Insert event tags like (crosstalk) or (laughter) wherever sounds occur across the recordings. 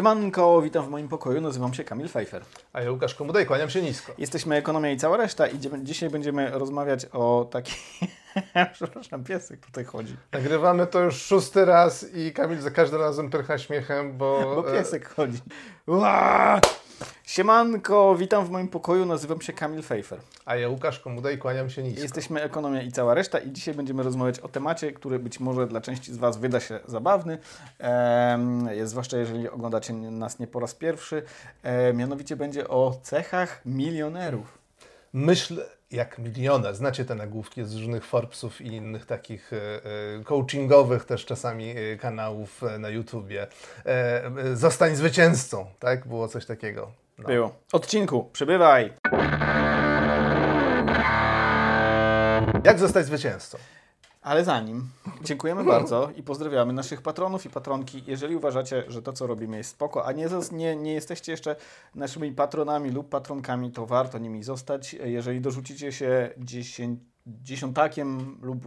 Siemanko, witam w moim pokoju, nazywam się Kamil Pfeiffer. A ja Łukasz Komudej, kłaniam się nisko. Jesteśmy Ekonomia i cała reszta i dzisiaj będziemy rozmawiać o takiej... (laughs) Przepraszam, piesek tutaj chodzi. Nagrywamy to już szósty raz i Kamil za każdym razem prycha śmiechem, bo... Bo piesek chodzi. Ua! Siemanko, witam w moim pokoju, nazywam się Kamil Pfeiffer. A ja Łukasz Komuda i kłaniam się nisko. Jesteśmy Ekonomia i cała reszta i dzisiaj będziemy rozmawiać o temacie, który być może dla części z Was wyda się zabawny, e, zwłaszcza jeżeli oglądacie nas nie po raz pierwszy. E, mianowicie będzie o cechach milionerów. Myśl jak milioner. Znacie te nagłówki z różnych Forbesów i innych takich e, e coachingowych też czasami e, kanałów na YouTubie. Zostań zwycięzcą, tak? Było coś takiego. No. Było. Odcinku, przybywaj! Jak zostać zwycięzcą? Ale zanim, dziękujemy bardzo i pozdrawiamy naszych patronów i patronki. Jeżeli uważacie, że to, co robimy jest spoko, a nie, nie, nie jesteście jeszcze naszymi patronami lub patronkami, to warto nimi zostać. Jeżeli dorzucicie się dziesięć, dziesiątakiem lub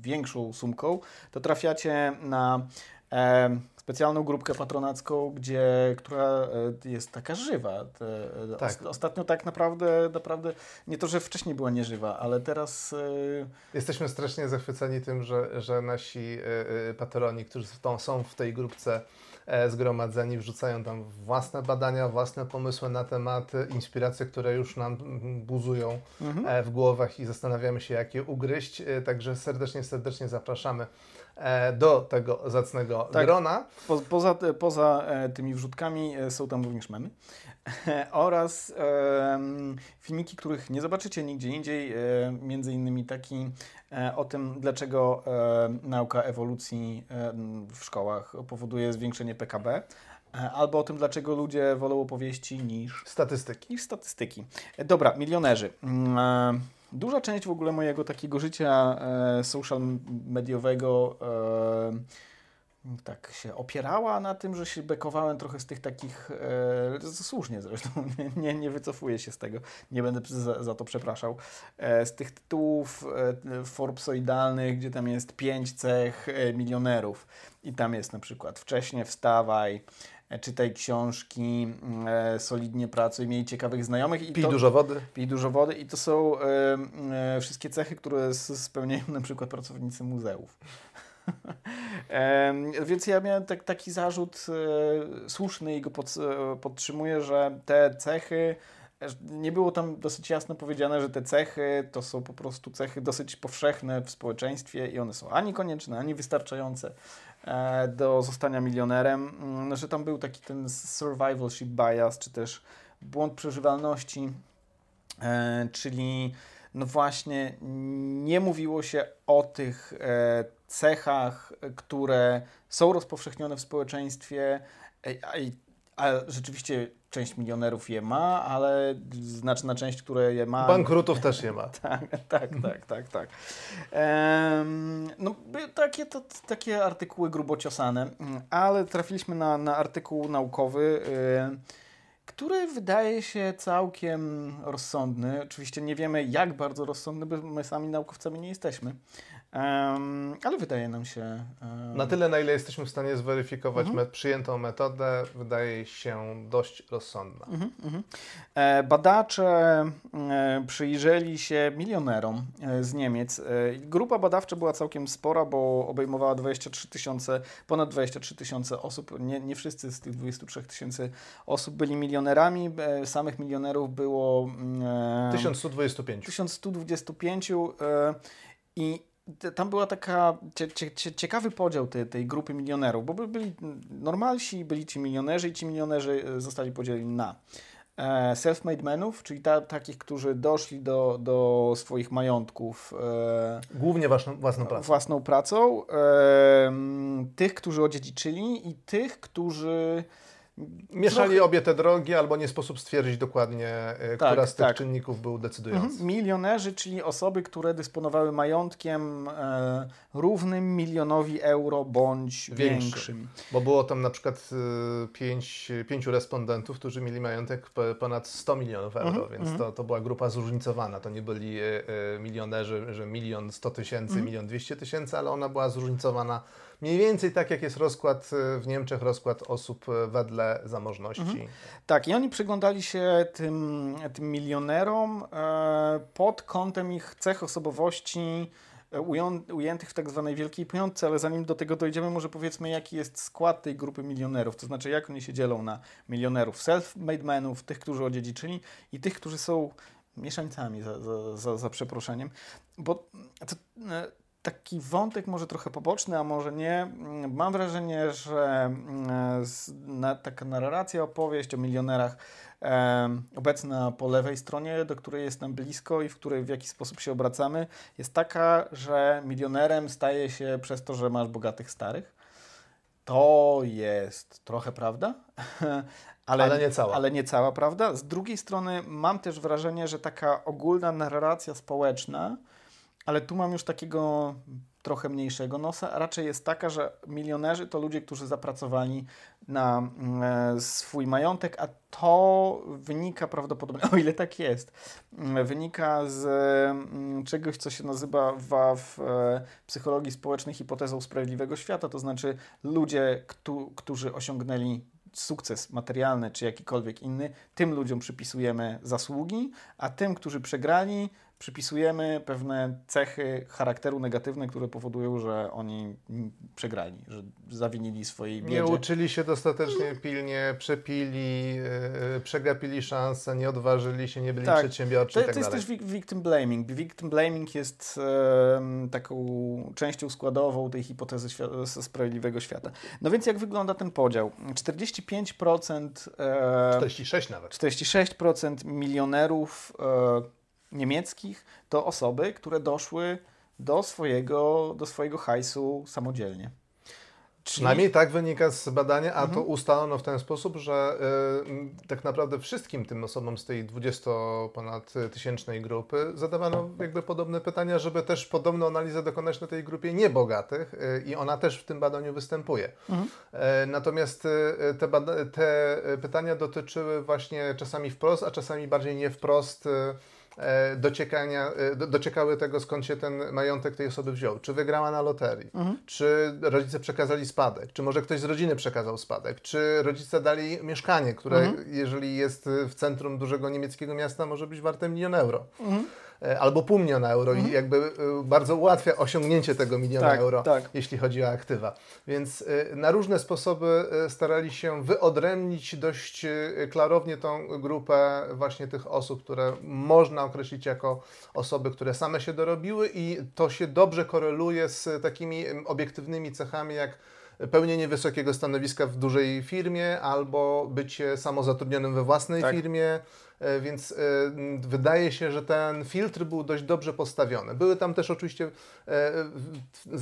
większą sumką, to trafiacie na e, specjalną grupkę patronacką, gdzie, która e, jest taka żywa. Te, e, tak. Ostatnio tak naprawdę, naprawdę, nie to, że wcześniej była nieżywa, ale teraz... E, Jesteśmy strasznie zachwyceni tym, że, że nasi patroni, którzy są w tej grupce zgromadzeni, wrzucają tam własne badania, własne pomysły na temat, inspiracje, które już nam buzują mhm. w głowach i zastanawiamy się, jak je ugryźć. Także serdecznie, serdecznie zapraszamy do tego zacnego tak. grona. Po, poza, poza e, tymi wrzutkami e, są tam również memy (laughs) oraz e, filmiki, których nie zobaczycie nigdzie indziej, e, między innymi taki e, o tym, dlaczego nauka ewolucji w szkołach powoduje zwiększenie PKB, albo o tym, dlaczego ludzie wolą opowieści niż statystyki. Niż statystyki. Dobra, milionerzy. Duża część w ogóle mojego takiego życia e, social mediowego e, tak się opierała na tym, że się bekowałem trochę z tych takich, e, słusznie zresztą, (laughs) nie, nie wycofuję się z tego, nie będę za, za to przepraszał, e, z tych tytułów e, Forbesoidalnych, gdzie tam jest pięć cech e, milionerów. I tam jest na przykład wcześnie wstawaj, czytaj książki, mm, e, solidnie pracuj, miej ciekawych znajomych. I pij to, dużo wody. Pij dużo wody i to są e, e wszystkie cechy, które spełniają na przykład pracownicy muzeów. (laughs) e, więc ja miałem tak, taki zarzut e, słuszny i go pod, podtrzymuję, że te cechy nie było tam dosyć jasno powiedziane, że te cechy to są po prostu cechy dosyć powszechne w społeczeństwie i one są ani konieczne, ani wystarczające E, do zostania milionerem, mm, że tam był taki ten survivalship bias, czy też błąd przeżywalności, e, czyli no właśnie nie mówiło się o tych e, cechach, które są rozpowszechnione w społeczeństwie, a rzeczywiście część milionerów je ma, ale znaczna część, które je ma... Bankrutów też je ma. (laughs) tak, tak, tak, tak, tak. Ehm, no, takie, to, takie artykuły grubociosane, ale trafiliśmy na, na artykuł naukowy, yy, który wydaje się całkiem rozsądny. Oczywiście nie wiemy, jak bardzo rozsądny, bo my sami naukowcami nie jesteśmy. Um, ale wydaje nam się. Um... Na tyle, na ile jesteśmy w stanie zweryfikować mhm. przyjętą metodę, wydaje się dość rozsądna. Mhm, mhm. E, badacze e, przyjrzeli się milionerom e, z Niemiec. E, grupa badawcza była całkiem spora, bo obejmowała 23 tysiące, ponad 23 tysiące osób. Nie, nie wszyscy z tych 23 tysięcy osób byli milionerami. E, samych milionerów było. 1125. 1125 i tam była taka cie, cie, ciekawy podział tej, tej grupy milionerów, bo byli normalsi, byli ci milionerzy i ci milionerzy e, zostali podzieleni na e, self-made menów, czyli ta, takich, którzy doszli do, do swoich majątków. E, Głównie własną, własną pracą. Własną pracą. Tych, którzy odziedziczyli i tych, którzy Mieszali Trochę... obie te drogi, albo nie sposób stwierdzić dokładnie, e, tak, która z tych tak. czynników był decydujący. Mhm. Milionerzy, czyli osoby, które dysponowały majątkiem e, równym milionowi euro bądź Większy. większym. Bo było tam na przykład e, pięć, pięciu respondentów, którzy mieli majątek ponad 100 milionów euro, mhm. więc mhm. to, to była grupa zróżnicowana. To nie byli e, e milionerzy, że milion sto tysięcy, mhm. milion dwieście tysięcy, ale ona była zróżnicowana mniej więcej tak jak jest rozkład e, w Niemczech, rozkład osób e, wedle zamożności. Mhm. Tak, i oni przyglądali się tym, tym milionerom e, pod kątem ich cech osobowości ujętych w tak zwanej wielkiej piątce, ale zanim do tego dojdziemy, może powiedzmy, jaki jest skład tej grupy milionerów, to znaczy jak oni się dzielą na milionerów self-made menów, tych, którzy odziedziczyli i tych, którzy są mieszańcami, za, za, za, za przeproszeniem, bo to, taki wątek może trochę poboczny, a może nie. Mam wrażenie, że e, taka narracja, opowieść o milionerach obecna po lewej stronie, do której jest nam blisko i w której w jakiś sposób się obracamy, jest taka, że milionerem staje się przez to, że masz bogatych starych. To jest trochę prawda, (laughs) ale, ale, nie cała. ale nie cała prawda. Z drugiej strony mam też wrażenie, że taka ogólna narracja społeczna, ale tu mam już takiego trochę mniejszego nosa, raczej jest taka, że milionerzy to ludzie, którzy zapracowali na mm, e, swój majątek, a to wynika prawdopodobnie, (laughs) o ile tak jest, mm, wynika z mm, czegoś, co się nazywa w, e, psychologii społecznej hipotezą sprawiedliwego świata, to znaczy ludzie, którzy osiągnęli sukces materialny czy jakikolwiek inny, tym ludziom przypisujemy zasługi, a tym, którzy przegrali, przypisujemy pewne cechy charakteru negatywne, które powodują, że oni przegrali, że zawinili swojej biedzie. Nie uczyli się dostatecznie pilnie, przepili, yy, przegapili szanse, nie odważyli się, nie byli tak. przedsiębiorczy to, tak To jest dalej. też victim blaming. Victim blaming jest yy, taką częścią składową tej hipotezy świata, sprawiedliwego świata. No więc jak wygląda ten podział? 45% yy, 46 nawet. 46% milionerów yy, niemieckich to osoby, które doszły do swojego, do swojego hajsu samodzielnie. Przynajmniej tak wynika z badania, a mhm. to ustalono w ten sposób, że y, tak naprawdę wszystkim tym osobom z tej 20 ponad tysięcznej grupy zadawano jakby podobne pytania, żeby też podobną analizę dokonać na tej grupie niebogatych y, i ona też w tym badaniu występuje. Mhm. Y, natomiast te, te pytania dotyczyły właśnie czasami wprost, a czasami bardziej nie wprost y, E, dociekania, e, dociekały tego, skąd się ten majątek tej osoby wziął. Czy wygrała na loterii, mhm. czy rodzice przekazali spadek, czy może ktoś z rodziny przekazał spadek, czy rodzice dali mieszkanie, które mhm. jeżeli jest w centrum dużego niemieckiego miasta, może być warte milion euro. Mhm. E, albo pół miliona euro mhm. i jakby e, bardzo ułatwia osiągnięcie tego miliona tak, euro, tak. jeśli chodzi o aktywa. Więc e, na różne sposoby starali się wyodrębnić dość klarownie tą grupę właśnie tych osób, które można określić jako osoby, które same się dorobiły i to się dobrze koreluje z takimi obiektywnymi cechami jak pełnienie wysokiego stanowiska w dużej firmie albo bycie samozatrudnionym we własnej tak. firmie, więc e, wydaje się, że ten filtr był dość dobrze postawiony. Były tam też oczywiście e,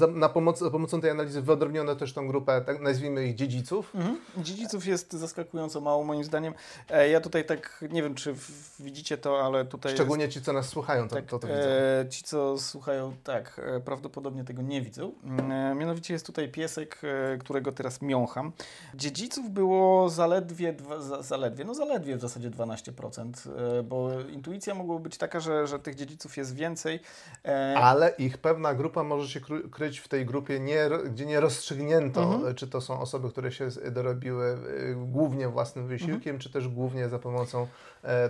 na pomoc, za pomocą tej analizy wyodrębnione też tą grupę, tak nazwijmy ich dziedziców. Mhm. Dziedziców jest zaskakująco mało moim zdaniem. Ja tutaj tak, nie wiem czy widzicie to, ale tutaj Szczególnie jest... ci, co nas słuchają, to, tak, to, to widzą. Ci, co słuchają, tak, prawdopodobnie tego nie widzą. Mianowicie jest tutaj piesek, którego teraz miącham. Dziedziców było zaledwie, zaledwie, no zaledwie w zasadzie 12%. E, bo intuicja mogłaby być taka, że, że tych dziedziców jest więcej. E, Ale ich pewna grupa może się kryć w tej grupie, nie, gdzie nie rozstrzygnięto, mhm. czy to są osoby, które się dorobiły e, głównie własnym wysiłkiem, mhm. czy też głównie za pomocą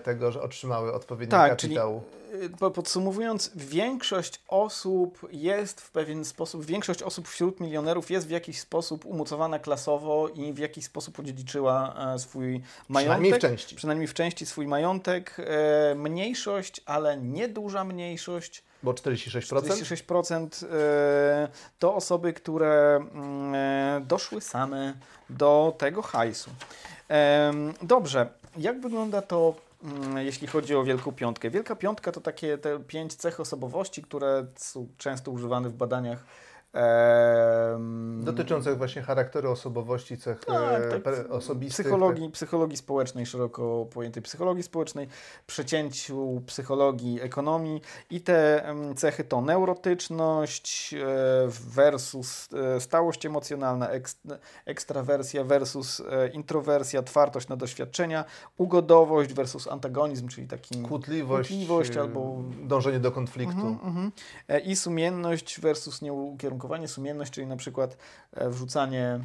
tego, że otrzymały odpowiedni tak, kapitał. Czyli, podsumowując, większość osób jest w pewien sposób, większość osób wśród milionerów jest w jakiś sposób umocowana klasowo i w jakiś sposób odziedziczyła swój majątek. Przynajmniej w części. Przynajmniej w części swój majątek majątek, e, mniejszość, ale nieduża mniejszość. Bo 46%? 46% e, to osoby, które mm, e, doszły same do tego hajsu. Dobrze, jak wygląda to mm, jeśli chodzi o Wielką Piątkę. Wielka Piątka to takie te pięć cech osobowości, które są często używane w badaniach Dotyczących właśnie charakteru osobowości, cech tak, e, tak, osobistych. Psychologii, psychologii społecznej, szeroko pojętej psychologii społecznej, przecięciu psychologii, ekonomii i te cechy to neurotyczność e, versus e, stałość emocjonalna, ekstrawersja versus introwersja, otwartość na doświadczenia, ugodowość versus antagonizm, czyli taki kłótliwość, kłótliwość albo dążenie do konfliktu. Uh -huh. I sumienność versus nieukierunkowanie uwarunkowanie, sumienność, czyli na przykład e, wrzucanie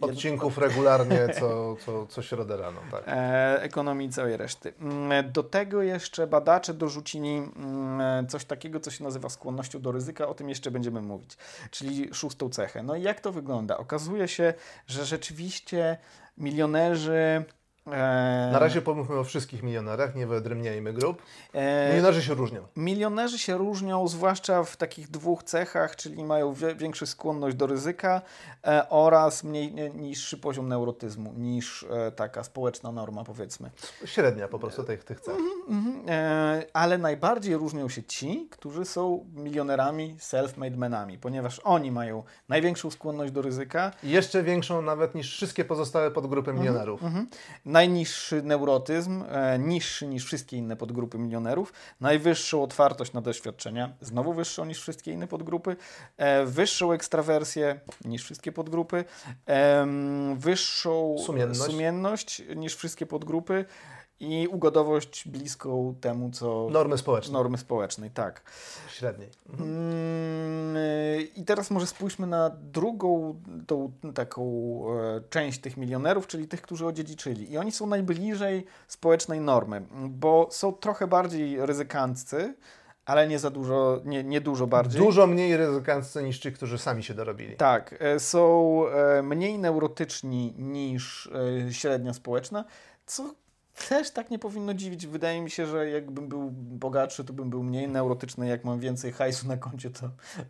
Odcinków regularnie co, co, co środę rano. Tak. E, ekonomii całej reszty. Mm, do tego jeszcze badacze dorzucili mm, coś takiego, co się nazywa skłonnością do ryzyka. O tym jeszcze będziemy mówić. Czyli szóstą cechę. No i jak to wygląda? Okazuje się, że rzeczywiście milionerzy Na razie pomówmy o wszystkich milionerach, nie wyodrębniajmy grup. Eee, milionerzy się różnią. Milionerzy się różnią, zwłaszcza w takich dwóch cechach, czyli mają większą skłonność do ryzyka e, oraz mniej, niższy poziom neurotyzmu niż e, taka społeczna norma, powiedzmy. Średnia po prostu tych, tych cech. Mm, e, ale najbardziej różnią się ci, którzy są milionerami, self-made menami, ponieważ oni mają największą skłonność do ryzyka. Jeszcze większą nawet niż wszystkie pozostałe podgrupy mhm, milionerów. Najniższy neurotyzm, e, niższy niż wszystkie inne podgrupy milionerów, najwyższą otwartość na doświadczenia, znowu wyższą niż wszystkie inne podgrupy, e, wyższą ekstrawersję niż wszystkie podgrupy, wyższą sumienność. sumienność niż wszystkie podgrupy, i ugodowość bliską temu, co. Normy społecznej. Normy społecznej, tak. Średniej. Mhm. I teraz może spójrzmy na drugą tą taką e, część tych milionerów, czyli tych, którzy odziedziczyli. I oni są najbliżej społecznej normy, bo są trochę bardziej ryzykanccy, ale nie za dużo, nie, nie dużo bardziej. Dużo mniej ryzykanccy niż ci, którzy sami się dorobili. Tak, e, są e, mniej neurotyczni niż średnia społeczna, co też tak nie powinno dziwić. Wydaje mi się, że jakbym był bogatszy, to bym był mniej neurotyczny. Jak mam więcej hajsu na koncie, to,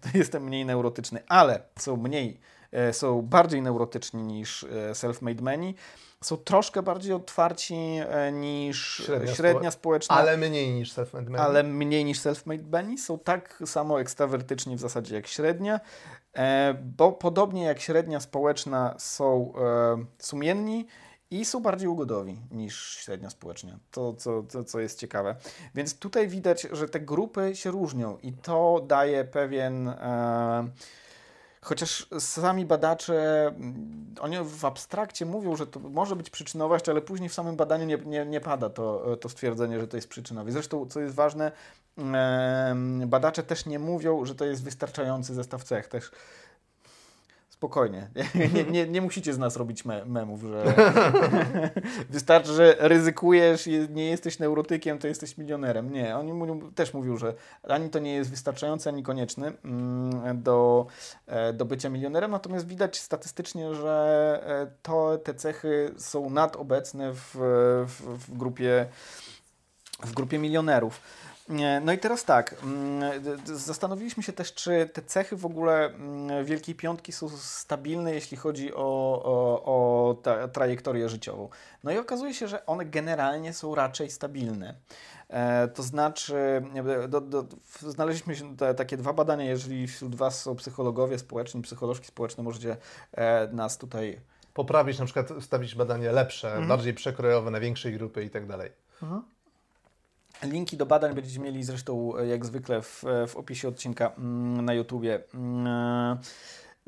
to jestem mniej neurotyczny. Ale są mniej, e, są bardziej neurotyczni niż e, self-made meni. Są troszkę bardziej otwarci e, niż średnia, średnia społeczna. Ale mniej niż self-made meni. Ale mniej niż self-made meni. Są tak samo ekstrawertyczni w zasadzie jak średnia. Bo podobnie jak średnia społeczna są sumienni, i są bardziej ugodowi niż średnia społeczna. To, co, to, co jest ciekawe. Więc tutaj widać, że te grupy się różnią i to daje pewien. E, chociaż sami badacze, mm, oni w abstrakcie mówią, że to może być przyczynowość, ale później w samym badaniu nie, nie, nie pada to, to stwierdzenie, że to jest przyczynowe. Zresztą, co jest ważne, e, badacze też nie mówią, że to jest wystarczający zestaw cech. Też Spokojnie. (laughs) Nie, nie, nie musicie z nas robić me memów, że (laughs) wystarczy, że ryzykujesz, nie jesteś neurotykiem, to jesteś milionerem. Nie, oni mówią, też mówią, że ani to nie jest wystarczające, ani konieczny mm, do, e, do bycia milionerem, natomiast widać statystycznie, że e, to, te cechy są nadobecne w, w, w grupie, w grupie milionerów. No i teraz tak, mm, zastanowiliśmy się też, czy te cechy w ogóle mm, Wielkiej Piątki są stabilne, jeśli chodzi o, o, o ta, trajektorię życiową. No i okazuje się, że one generalnie są raczej stabilne. E, to znaczy, do, do, znaleźliśmy te, takie dwa badania, jeżeli wśród Was są psychologowie społeczni, psycholożki społeczne, możecie e, nas tutaj poprawić, na przykład stawić badanie lepsze, mhm. bardziej przekrojowe na większej grupy i tak dalej. Mhm. Linki do badań będziecie mieli zresztą e, jak zwykle w, e, w opisie odcinka mm, na YouTubie. Mm, e,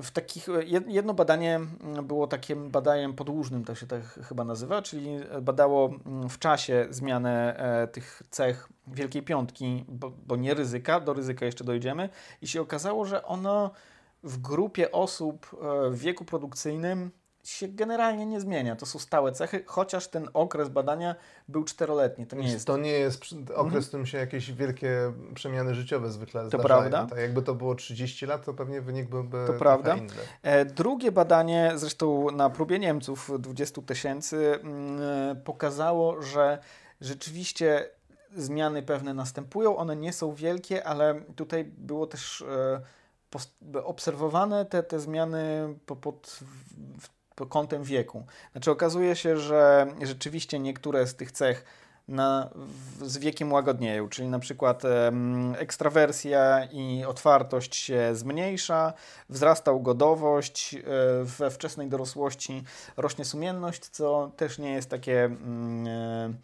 w takich, jedno badanie mm, było takim badaniem podłużnym, to się tak chyba nazywa, czyli badało w czasie zmianę tych cech Wielkiej Piątki, bo, bo nie ryzyka, do ryzyka jeszcze dojdziemy i się okazało, że ono w grupie osób w wieku produkcyjnym się generalnie nie zmienia. To są stałe cechy, chociaż ten okres badania był czteroletni. To nie jest, to nie jest okres, mhm. w którym się jakieś wielkie przemiany życiowe zwykle to zdarzają. Prawda. Tak, jakby to było 30 lat, to pewnie wynik byłby to prawda. inny. E, drugie badanie, zresztą na próbie Niemców 20 tysięcy, mm, pokazało, że rzeczywiście zmiany pewne następują. One nie są wielkie, ale tutaj było też e, obserwowane te, te zmiany pod, kątem wieku. Znaczy okazuje się, że rzeczywiście niektóre z tych cech na, z wiekiem łagodnieją, czyli na przykład ekstrawersja i otwartość się zmniejsza, wzrasta ugodowość, e, we wczesnej dorosłości rośnie sumienność, co też nie jest takie mm, e,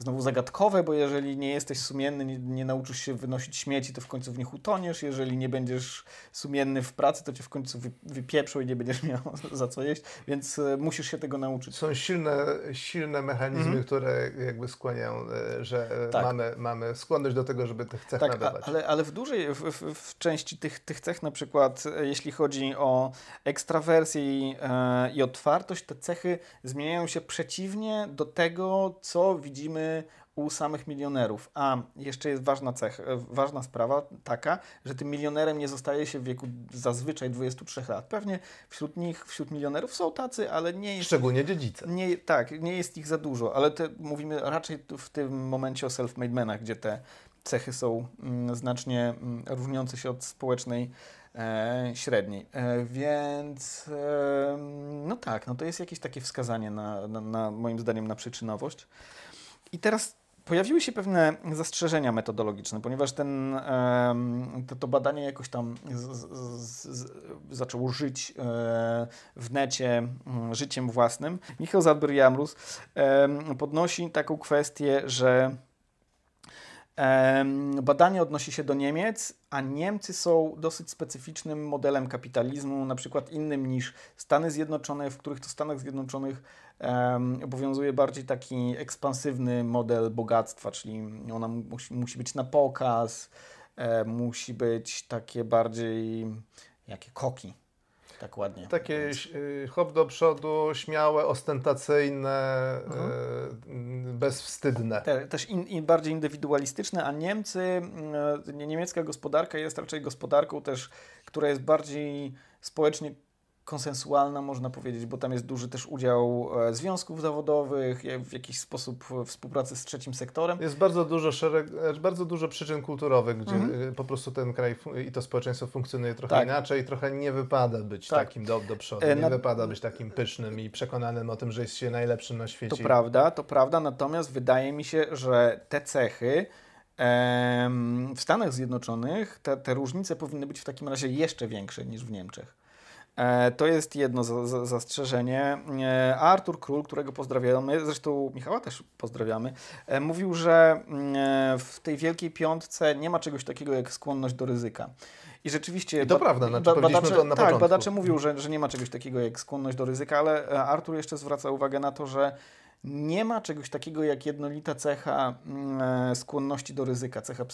znowu zagadkowe, bo jeżeli nie jesteś sumienny, nie, nie, nauczysz się wynosić śmieci, to w końcu w nich utoniesz. Jeżeli nie będziesz sumienny w pracy, to cię w końcu wy, wypieprzą i nie będziesz (laughs) miał za co jeść, więc e, musisz się tego nauczyć. Są silne, silne mechanizmy, -hmm. które jakby skłaniają, e, że tak. mamy, mamy skłonność do tego, żeby tych cech tak, nabywać. Ale, ale w dużej, w, w, w, części tych, tych cech na przykład, e, jeśli chodzi o ekstrawersję i, e, i otwartość, te cechy zmieniają się przeciwnie do tego, co widzimy u samych milionerów. A jeszcze jest ważna cech, ważna sprawa taka, że tym milionerem nie zostaje się w wieku zazwyczaj 23 lat. Pewnie wśród nich, wśród milionerów są tacy, ale nie jest... Szczególnie dziedzice. Nie, tak, nie jest ich za dużo, ale te, mówimy raczej w tym momencie o self-made menach, gdzie te cechy są mm, znacznie mm, różniące się od społecznej e, średniej. E, więc e, no tak, no to jest jakieś takie wskazanie na, na, na moim zdaniem na przyczynowość. I teraz pojawiły się pewne zastrzeżenia metodologiczne, ponieważ ten, to, to badanie jakoś tam z, z, z, zaczęło żyć e, w necie mm, życiem własnym. Michał Zadber-Jamrus podnosi taką kwestię, że Badanie odnosi się do Niemiec, a Niemcy są dosyć specyficznym modelem kapitalizmu, na przykład innym niż Stany Zjednoczone, w których to Stanach Zjednoczonych obowiązuje bardziej taki ekspansywny model bogactwa, czyli ona musi, musi być na pokaz, e, musi być takie bardziej jakie koki tak ładnie. Takie więc... Y, hop do przodu, śmiałe, ostentacyjne, mhm. bezwstydne. Te, też in, in bardziej indywidualistyczne, a Niemcy, y, niemiecka gospodarka jest raczej gospodarką też, która jest bardziej społecznie konsensualna, można powiedzieć, bo tam jest duży też udział e, związków zawodowych, w jakiś sposób współpracy z trzecim sektorem. Jest bardzo dużo szereg, e, bardzo dużo przyczyn kulturowych, gdzie mhm. po prostu ten kraj i to społeczeństwo funkcjonuje trochę tak. inaczej i trochę nie wypada być tak. takim do, do przodu, e, nie na... wypada być takim pysznym i przekonanym o tym, że jest się najlepszym na świecie. To prawda, to prawda, natomiast wydaje mi się, że te cechy w Stanach Zjednoczonych te, te różnice powinny być w takim razie jeszcze większe niż w Niemczech. E, to jest jedno zastrzeżenie. E, Artur Król, którego pozdrawiamy, zresztą Michała też pozdrawiamy, e, mówił, że mm, w tej wielkiej piątce nie ma czegoś takiego jak skłonność do ryzyka. I rzeczywiście. I to prawda, znaczy badacze, to na tak, badacze mówią, że, że nie ma czegoś takiego jak skłonność do ryzyka, ale Artur jeszcze zwraca uwagę na to, że nie ma czegoś takiego jak jednolita cecha mm, e, skłonności do ryzyka, cecha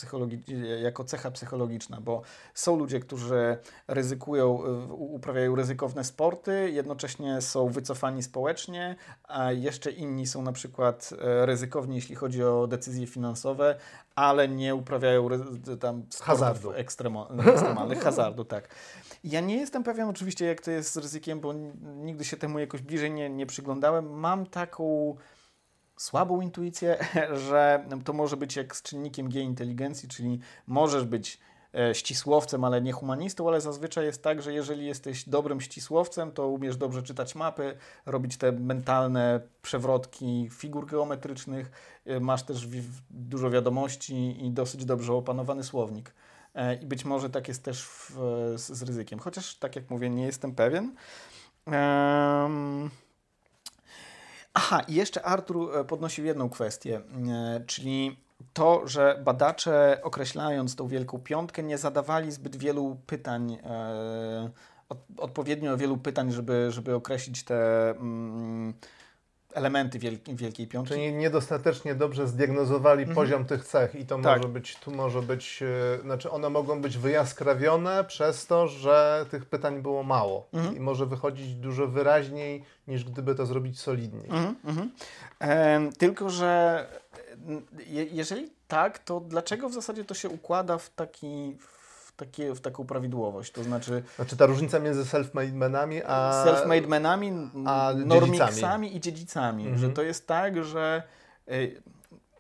jako cecha psychologiczna, bo są ludzie, którzy ryzykują, uprawiają ryzykowne sporty, jednocześnie są wycofani społecznie, a jeszcze inni są na przykład e, ryzykowni, jeśli chodzi o decyzje finansowe, ale nie uprawiają tam hazardu ekstremalnych, hazardu, tak. Ja nie jestem pewien oczywiście, jak to jest z ryzykiem, bo nigdy się temu jakoś bliżej nie, nie przyglądałem. Mam taką słabą intuicję, (laughs) że to może być jak z czynnikiem G inteligencji, czyli możesz być e, ścisłowcem, ale nie humanistą, ale zazwyczaj jest tak, że jeżeli jesteś dobrym ścisłowcem, to umiesz dobrze czytać mapy, robić te mentalne przewrotki figur geometrycznych, e, masz też dużo wiadomości i dosyć dobrze opanowany słownik. E, I być może tak jest też w, z, z, ryzykiem. Chociaż, tak jak mówię, nie jestem pewien. Um... Aha, i jeszcze Artur e, podnosił jedną kwestię, e, czyli to, że badacze określając tą wielką piątkę nie zadawali zbyt wielu pytań, odpowiednio wielu pytań, żeby, żeby określić te mm, elementy Wielkiej, Wielkiej Piątki. Czyli niedostatecznie dobrze zdiagnozowali mhm. poziom tych cech i to tak. może być, tu może być, e, znaczy one mogą być wyjaskrawione przez to, że tych pytań było mało mhm. i może wychodzić dużo wyraźniej niż gdyby to zrobić solidniej. Mhm, e, tylko, że je, jeżeli tak, to dlaczego w zasadzie to się układa w taki takie, w taką prawidłowość. To znaczy. Znaczy ta różnica między self-made menami a. Self-made menami, a normiksami i dziedzicami. Mhm. Że to jest tak, że. Y,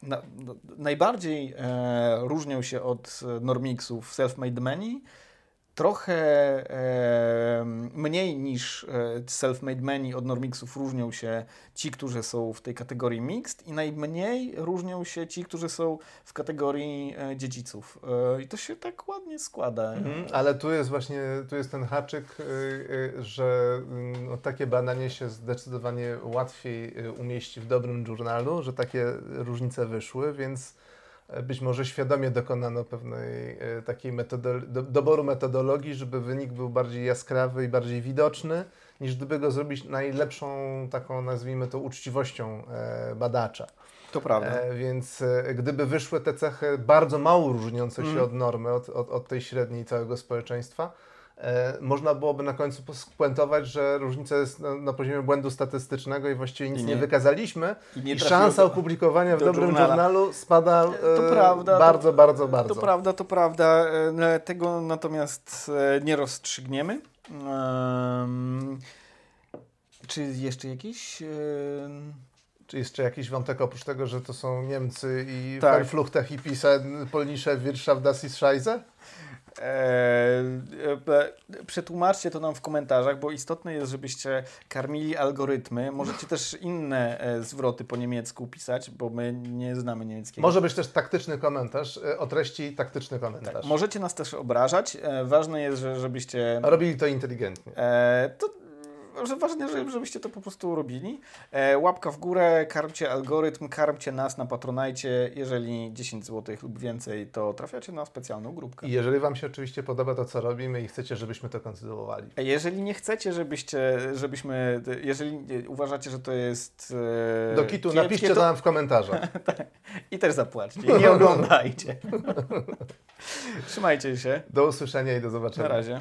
na, najbardziej e, różnią się od normiksów self-made meni trochę mniej niż e, self-made men i od normixów różnią się ci, którzy są w tej kategorii mixed i najmniej różnią się ci, którzy są w kategorii e, dziedziców. E, I to się tak ładnie składa. Mhm, ale tu jest właśnie, tu jest ten haczyk, y, y, że y, no, takie badanie się zdecydowanie łatwiej y, umieści w dobrym żurnalu, że takie różnice wyszły, więc być może świadomie dokonano pewnej e, takiej do, doboru metodologii, żeby wynik był bardziej jaskrawy i bardziej widoczny, niż gdyby go zrobić najlepszą taką, nazwijmy to, uczciwością e, badacza. To prawda. E, więc e, gdyby wyszły te cechy bardzo mało różniące się Mhm. od normy, od, od, od tej średniej całego społeczeństwa, można byłoby na końcu spuentować, że różnica jest na, na poziomie błędu statystycznego i właściwie nic I nie, nie- wykazaliśmy. I nie I szansa do- opublikowania w do dobrym żurnala. żurnalu spada e, To prawda. bardzo, to, bardzo, bardzo. To prawda, to prawda. E, Tego natomiast e, nie rozstrzygniemy. Em, czy jeszcze jakiś? Czy jeszcze jakiś wątek oprócz tego, że to są Niemcy i Tak. Verfluchte Hippisen, Polnische Wirtschaft, das ist Scheiße? E, e, przetłumaczcie to nam w komentarzach, bo istotne jest, żebyście karmili algorytmy. Możecie też inne e, zwroty po niemiecku pisać, bo my nie znamy niemieckiego. Może być też taktyczny komentarz, o treści taktyczny komentarz. tak, możecie nas też obrażać. Ważne jest, że, żebyście. Robili to inteligentnie. To, że ważne, że- żebyście to po prostu robili. E, łapka w górę, karmcie algorytm, karmcie nas na Patronajcie. Jeżeli 10 zł lub więcej, to trafiacie na specjalną grupkę. I jeżeli Wam się oczywiście podoba to, co robimy i chcecie, żebyśmy to kontynuowali. Jeżeli nie chcecie, żebyście, żebyśmy, jeżeli uważacie, że to jest e, Do kitu kiepskie, napiszcie to nam w komentarzach. (laughs) i też zapłaćcie. I (laughs) nie oglądajcie. (laughs) Trzymajcie się. Do usłyszenia i do zobaczenia. Na razie.